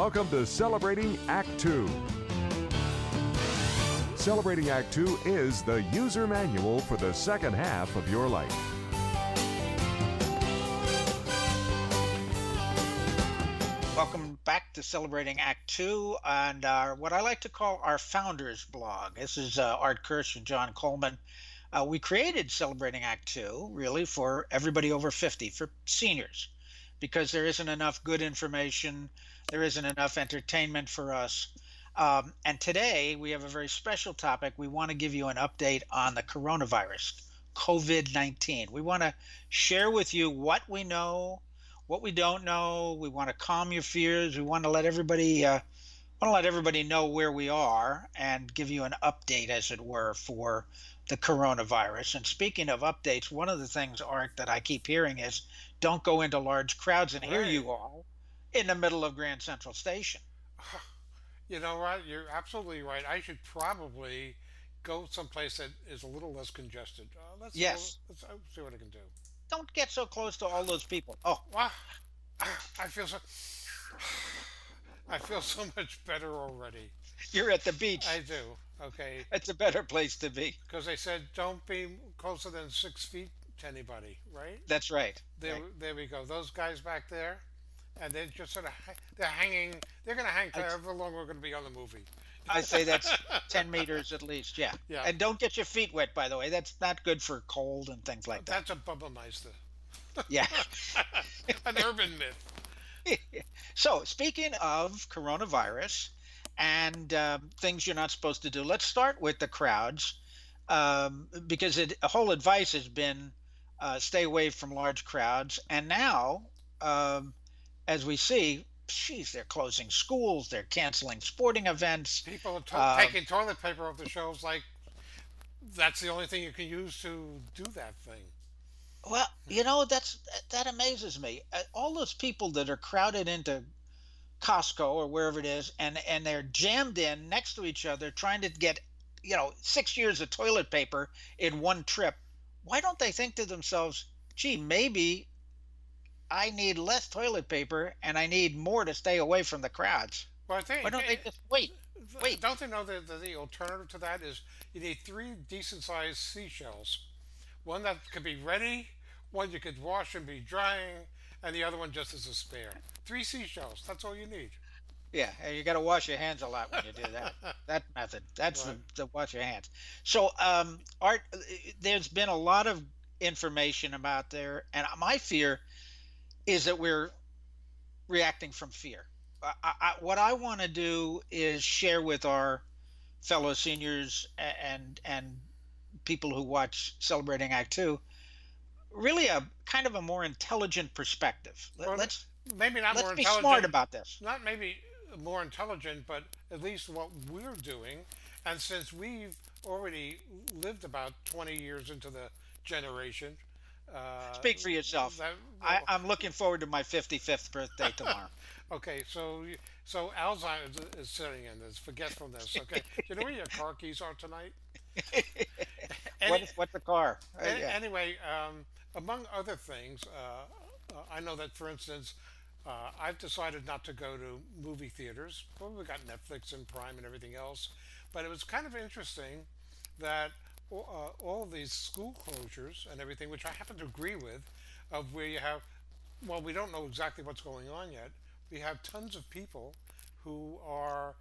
Welcome to Celebrating Act Two. Celebrating Act Two is the user manual for the second half of your life. Welcome back to Celebrating Act Two and our, what I like to call our founders blog. This is uh, Art Kirsch and John Coleman. Uh, we created Celebrating Act Two really for everybody over 50, for seniors, because there isn't enough good information, there isn't enough entertainment for us. Um, and today we have a very special topic. We want to give you an update on the coronavirus, COVID 19. We want to share with you what we know what we don't know. We want to calm your fears. We want to let everybody uh, want to let everybody know where we are and give you an update, as it were, for the coronavirus. And speaking of updates, one of the things, Art, that I keep hearing is don't go into large crowds. And here you are in the middle of Grand Central Station. You know what? You're absolutely right. I should probably go someplace that is a little less congested. Uh, let's Yes. Go, let's see what I can do. Don't get so close to all those people. Oh, Wow, I feel so. I feel so much better already. you're at the beach. I do. Okay, It's a better place to be. because they said don't be closer than six feet to anybody, right? That's right. There, Right. there we go. Those guys back there, and they're just sort of they're hanging. They're going to hang for however long we're going to be on the movie. I say that's 10 meters at least. Yeah. Yeah. And don't get your feet wet, by the way. That's not good for cold and things like that. That's a Bubba Yeah. an urban myth. so, speaking of coronavirus and um, things you're not supposed to do, let's start with the crowds um, because it, a whole advice has been uh, stay away from large crowds. And now, um, as we see, geez, they're closing schools, they're canceling sporting events. People are to- Um, taking toilet paper off the shelves like that's the only thing you can use to do that thing. Well, you know that's that amazes me. Uh, All those people that are crowded into Costco or wherever it is, and and they're jammed in next to each other, trying to get, you know, six years of toilet paper in one trip. Why don't they think to themselves, "Gee, maybe I need less toilet paper and I need more to stay away from the crowds." Well, I think Why don't they just wait? wait. Don't they know that the, the alternative to that is you need three decent sized seashells, one that could be ready, one you could wash and be drying, and the other one just as a spare. Three seashells. That's all you need. Yeah, and you got to wash your hands a lot when you do that. that method. That's Right. the, the wash your hands. So, um, Art, uh, there's been a lot of information about there, and my fear is that we're reacting from fear. I, I, what I want to do is share with our fellow seniors and and people who watch Celebrating Act Two really a kind of a more intelligent perspective. Let, Well, let's Maybe not let's more be intelligent. smart about this. not maybe more intelligent, but at least what we're doing. And since we've already lived about 20 years into the generation, uh, Speak for yourself. that- I, I'm looking forward to my 55th birthday tomorrow. okay, so so Alzheimer's is sitting in. There's forgetfulness. Okay, do you know where your car keys are tonight? Any- what, what's the car? Uh, yeah. Anyway, um, among other things, uh, uh, I know that, for instance, uh, I've decided not to go to movie theaters. Well, we've got Netflix and Prime and everything else. But it was kind of interesting that all, uh, all these school closures and everything, which I happen to agree with, of where you have, well, we don't know exactly what's going on yet. We have tons of people who are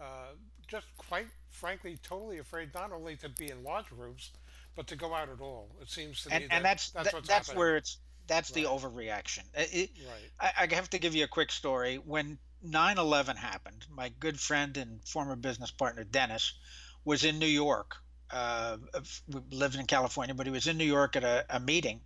uh, just quite frankly totally afraid not only to be in large groups, but to go out at all. It seems to me and, that and that's that's that- that's where it's that's the overreaction. It- right. I, I have to give you a quick story. When 9/11 happened, my good friend and former business partner Dennis was in New York. Uh, we lived in California, but he was in New York at a, a meeting,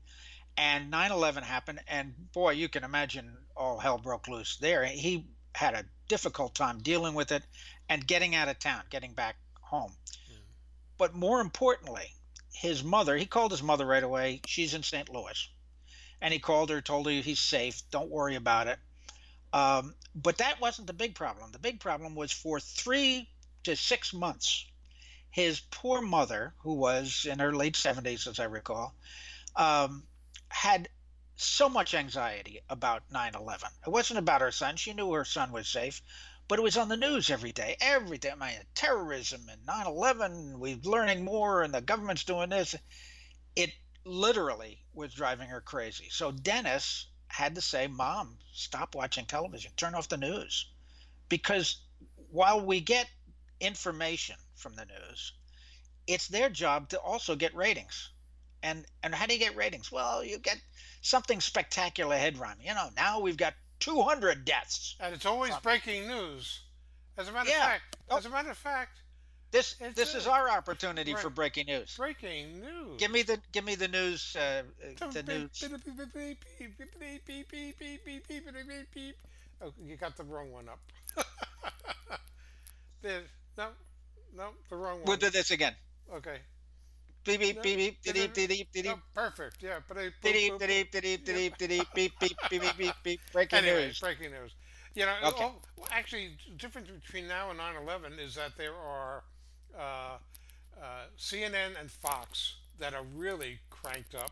and 9/11 happened. And boy, you can imagine all hell broke loose there. He had a difficult time dealing with it and getting out of town, getting back home. But more importantly, his mother, he called his mother right away. She's in St. Louis. And he called her, told her he's safe. Don't worry about it. Um, but that wasn't the big problem. The big problem was for three to six months, his poor mother, who was in her late 70s, as I recall, um, had so much anxiety about 9/11. It wasn't about her son. She knew her son was safe, but it was on the news every day. Every day, man, terrorism and 9/11. We're learning more, and the government's doing this. It literally was driving her crazy. So Dennis had to say, "Mom, stop watching television. Turn off the news," because while we get information from the news, it's their job to also get ratings. And and how do you get ratings? Well, you get something spectacular headline. You know, now we've got 200 deaths. And it's always breaking news. As a matter of fact, Oh, as a matter of fact, this this is our opportunity for breaking news. breaking news. Give me the give me the news. Uh, uh, the news. Oh, you got the wrong one up. There- no, no, the wrong one. We'll do this again. Okay. Beep beep beep beep beep beep beep beep no, beep perfect. Yeah, beep beep beep beep beep beep beep beep beep beep beep. Breaking news. breaking news. You know, Okay. oh, well, actually, the difference between now and 9/11 is that there are uh, uh, CNN and Fox that are really cranked up,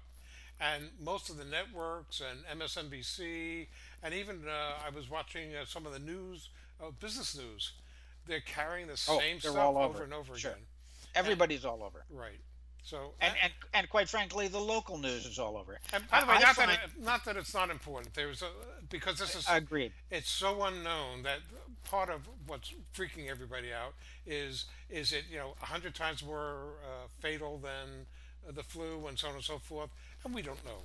and most of the networks and MSNBC, and even uh, I was watching uh, some of the news, uh, business news. They're carrying the Oh, same they're stuff all over over. and over Sure. again. Everybody's all over. Right. So And and and quite frankly, the local news is all over. And by the way, not find, that it, not that it's not important. There's a because this is agreed. it's so unknown that part of what's freaking everybody out is is it you know a hundred times more uh, fatal than the flu and so on and so forth, and we don't know.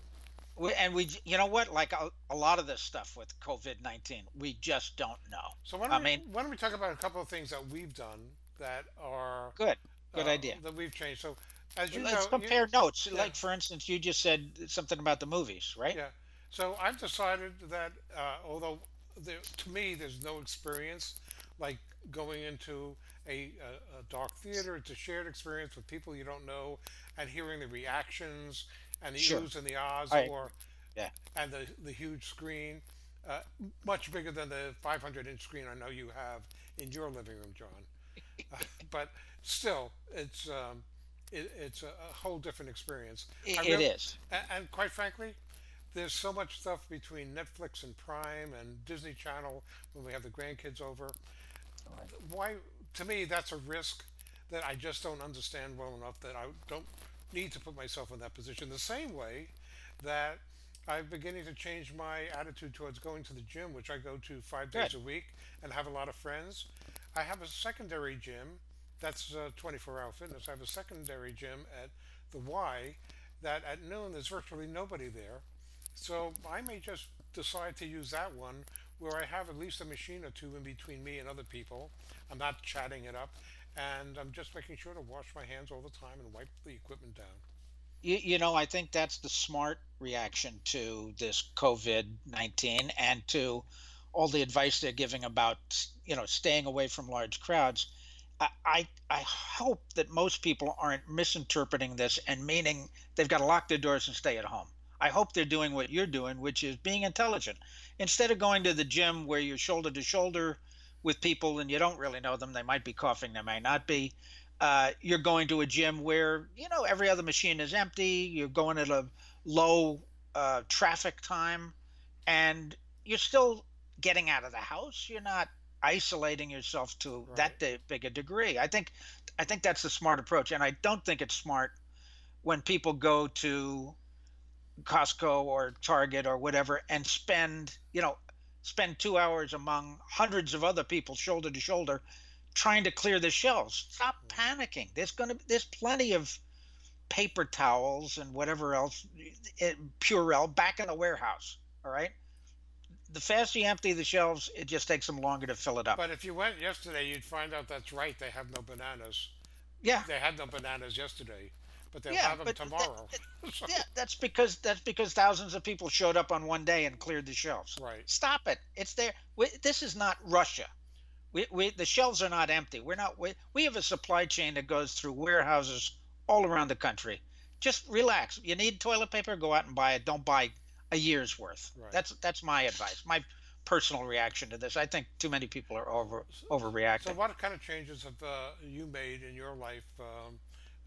We, and we, you know what? Like a, a lot of this stuff with COVID nineteen, we just don't know. So why don't, I we, mean, why don't we talk about a couple of things that we've done that are good, good uh, idea. that we've changed. So as you Let's know, you- compare notes. yeah. Like for instance, you just said something about the movies, right? Yeah. So I've decided that uh, although there, to me there's no experience like going into a, a, a dark theater, it's a shared experience with people you don't know and hearing the reactions and the Sure. oohs and the ahs I or Yeah. and the, the huge screen, uh, much bigger than the 500 inch screen I know you have in your living room, John. Uh, but still, it's um, it, it's a, a whole different experience. It real- is. and, and quite frankly, there's so much stuff between Netflix and Prime and Disney Channel when we have the grandkids over. Why, to me, that's a risk that I just don't understand well enough that I don't need to put myself in that position. The same way that I'm beginning to change my attitude towards going to the gym, which I go to five days Good. a week and have a lot of friends. I have a secondary gym that's uh, 24 hour fitness. I have a secondary gym at the Y that at noon there's virtually nobody there. So I may just decide to use that one where I have at least a machine or two in between me and other people. I'm not chatting it up and I'm just making sure to wash my hands all the time and wipe the equipment down. You, you know, I think that's the smart reaction to this COVID 19 and to all the advice they're giving about, you know, staying away from large crowds. I, I, hope that most people aren't misinterpreting this and meaning they've got to lock their doors and stay at home. I hope they're doing what you're doing, which is being intelligent. Instead of going to the gym where you're shoulder to shoulder with people and you don't really know them, they might be coughing, they may not be uh, you're going to a gym where you know every other machine is empty you're going at a low uh, traffic time and you're still getting out of the house you're not isolating yourself to Right. that de- big a degree i think i think that's the smart approach and i don't think it's smart when people go to costco or target or whatever and spend you know spend two hours among hundreds of other people shoulder to shoulder trying to clear the shelves. Stop panicking. There's going to there's plenty of paper towels and whatever else it, Purell back in the warehouse. All right. The faster you empty the shelves, it just takes them longer to fill it up. But if you went yesterday, you'd find out that's right. They have no bananas. yeah. They had no bananas yesterday, but they'll Yeah, have them but that- tomorrow. So- Yeah, that's because that's because thousands of people showed up on one day and cleared the shelves. Right. Stop it. It's there. We, this is not Russia. We, we the shelves are not empty. We're not. We, we have a supply chain that goes through warehouses all around the country. Just relax. You need toilet paper, go out and buy it. Don't buy a year's worth. Right. That's that's my advice. My personal reaction to this. I think too many people are over overreacting. So, what kind of changes have uh, you made in your life, um,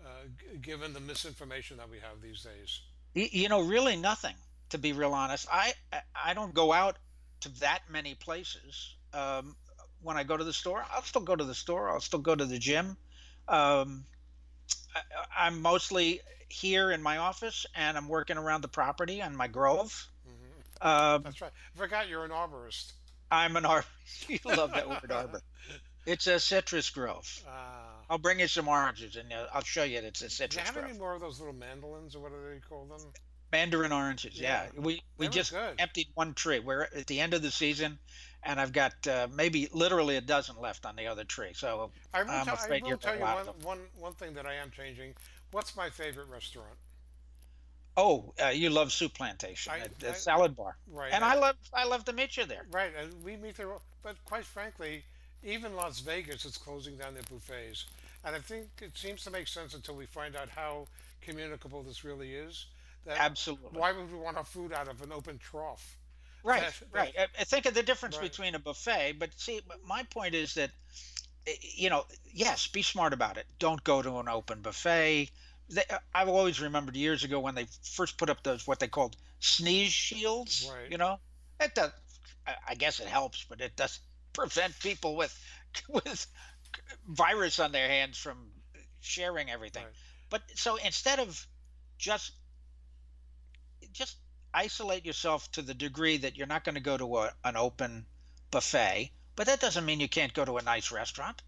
uh, g- given the misinformation that we have these days? You know, really nothing. to be real honest. I I- I don't go out to that many places. Um, when I go to the store, I'll still go to the store. I'll still go to the gym. Um, I, I'm mostly here in my office, and I'm working around the property on my grove. hmm Um, That's right. I forgot you're an arborist. I'm an arborist. you love that word, arbor. It's a citrus grove. Uh, I'll bring you some oranges, and uh, I'll show you that it's a citrus. do you have any more of those little mandolins or what do they call them? Mandarin oranges, yeah. Yeah, We we they just emptied one tree. We're at the end of the season, and I've got uh, maybe literally a dozen left on the other tree. So I will, I'm tell, I will you're tell you one, one, one thing that I am changing. What's my favorite restaurant? Oh, uh, you love Soup Plantation, I- the I- salad bar, Right. and I love I love to meet you there. Right, and we meet there. But quite frankly, even Las Vegas is closing down their buffets, and I think it seems to make sense until we find out how communicable this really is. That Absolutely. why would we want our food out of an open trough? Right, That- right. I, I think of the difference Right. between a buffet, but see, my point is that, you know, yes, be smart about it. Don't go to an open buffet. They, uh, I've always remembered years ago when they first put up those what they called sneeze shields. Right. You know, it does. I, guess it helps, but it doesn't prevent people with with virus on their hands from sharing everything. Right. But so instead of just just isolate yourself to the degree that you're not going to go to a, an open buffet, but that doesn't mean you can't go to a nice restaurant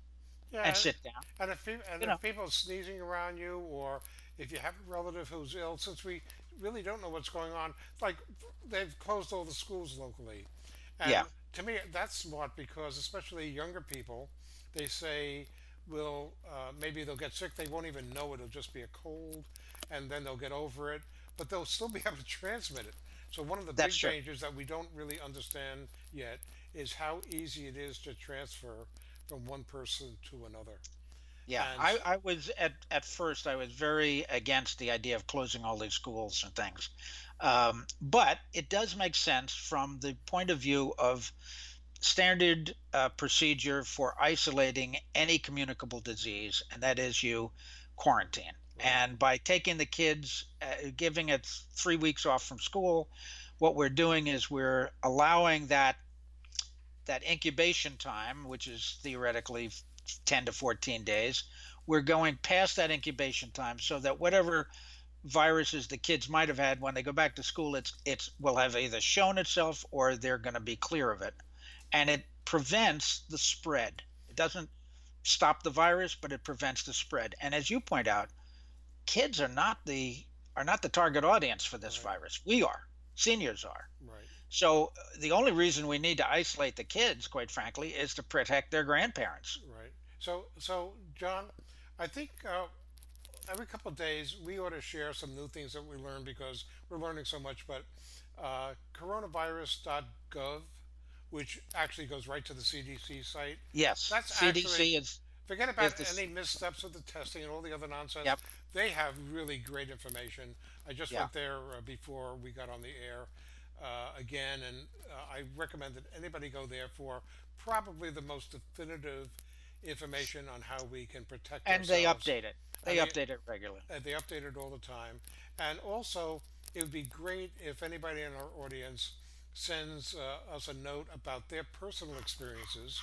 Yeah, and sit down. And if, and if know. people sneezing around you, or if you have a relative who's ill, since we really don't know what's going on, like they've closed all the schools locally. And Yeah. to me, that's smart because especially younger people, they say, will uh, maybe they'll get sick. They won't even know it. It'll just be a cold, and then they'll get over it. But they'll still be able to transmit it. So one of the That's big true. dangers that we don't really understand yet is how easy it is to transfer from one person to another. Yeah, And- I, I was at at first I was very against the idea of closing all these schools and things, um, but it does make sense from the point of view of standard uh, procedure for isolating any communicable disease, and that is you quarantine. Right. And by taking the kids, uh, giving it three weeks off from school, what we're doing is we're allowing that that incubation time, which is theoretically 10 to 14 days, we're going past that incubation time so that whatever viruses the kids might have had when they go back to school, it's it's will have either shown itself or they're going to be clear of it, and it prevents the spread. It doesn't stop the virus, but it prevents the spread. And as you point out, kids are not the are not the target audience for this Right. virus. We are. Seniors are. Right. So uh, the only reason we need to isolate the kids, quite frankly, is to protect their grandparents. Right. So, so John, I think uh, every couple of days we ought to share some new things that we learn because we're learning so much. But uh, coronavirus.gov, which actually goes right to the CDC site. Yes, That's CDC actually- is Forget about the any missteps with the testing and all the other nonsense. Yep. They have really great information. I just went there uh, before we got on the air uh, again, and uh, I recommend that anybody go there for probably the most definitive information on how we can protect and they ourselves. update it. They update it regularly. Uh, they update it all the time. And also, it would be great if anybody in our audience sends uh, us a note about their personal experiences.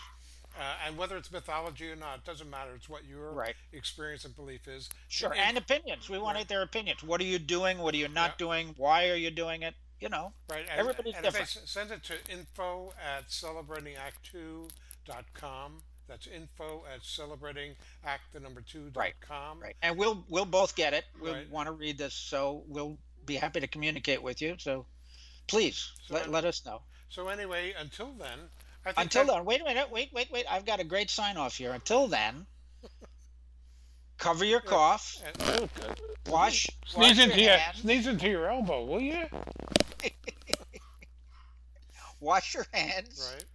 Uh, and whether it's mythology or not, it doesn't matter. It's what your Right. experience and belief is. Sure, And- and opinions. We want their opinions. What are you doing? What are you not doing? Why are you doing it? You know, Right. And, Everybody's and if different. s- send it to info at celebratingact2.com. That's info at celebratingact the number two dot Right, com. right? And we'll we'll both get it. We'll Right. want to read this, so we'll be happy to communicate with you. So, please So let, let us know. So anyway, until then, I think Until then, wait a minute, wait, wait, wait. I've got a great sign off here. Until then, cover your cough, wash, Sneeze wash into your hands, sneeze into your elbow, will you? wash your hands, right.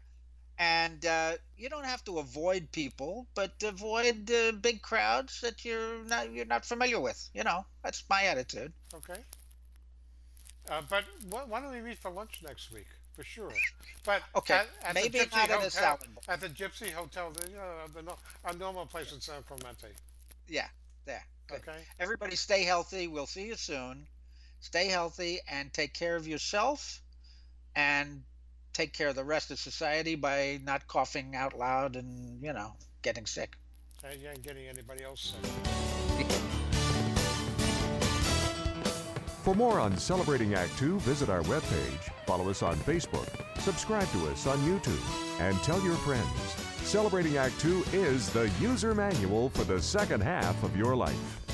and uh, you don't have to avoid people, but avoid uh, big crowds that you're not you're not familiar with. You know, that's my attitude. Okay. Uh, but why, don't we meet for lunch next week? For sure. But Okay, at, at the maybe Gypsy not at a Hotel. At the Gypsy Hotel, the, you know, the, no- our normal place in San Clemente. Yeah, there. Good. Okay. Everybody, stay healthy. We'll see you soon. stay healthy, and take care of yourself and take care of the rest of society by not coughing out loud and, you know, getting sick. Uh, you ain't getting anybody else sick. For more on Celebrating Act Two, visit our webpage, follow us on Facebook, subscribe to us on YouTube, and tell your friends. Celebrating Act Two is the user manual for the second half of your life.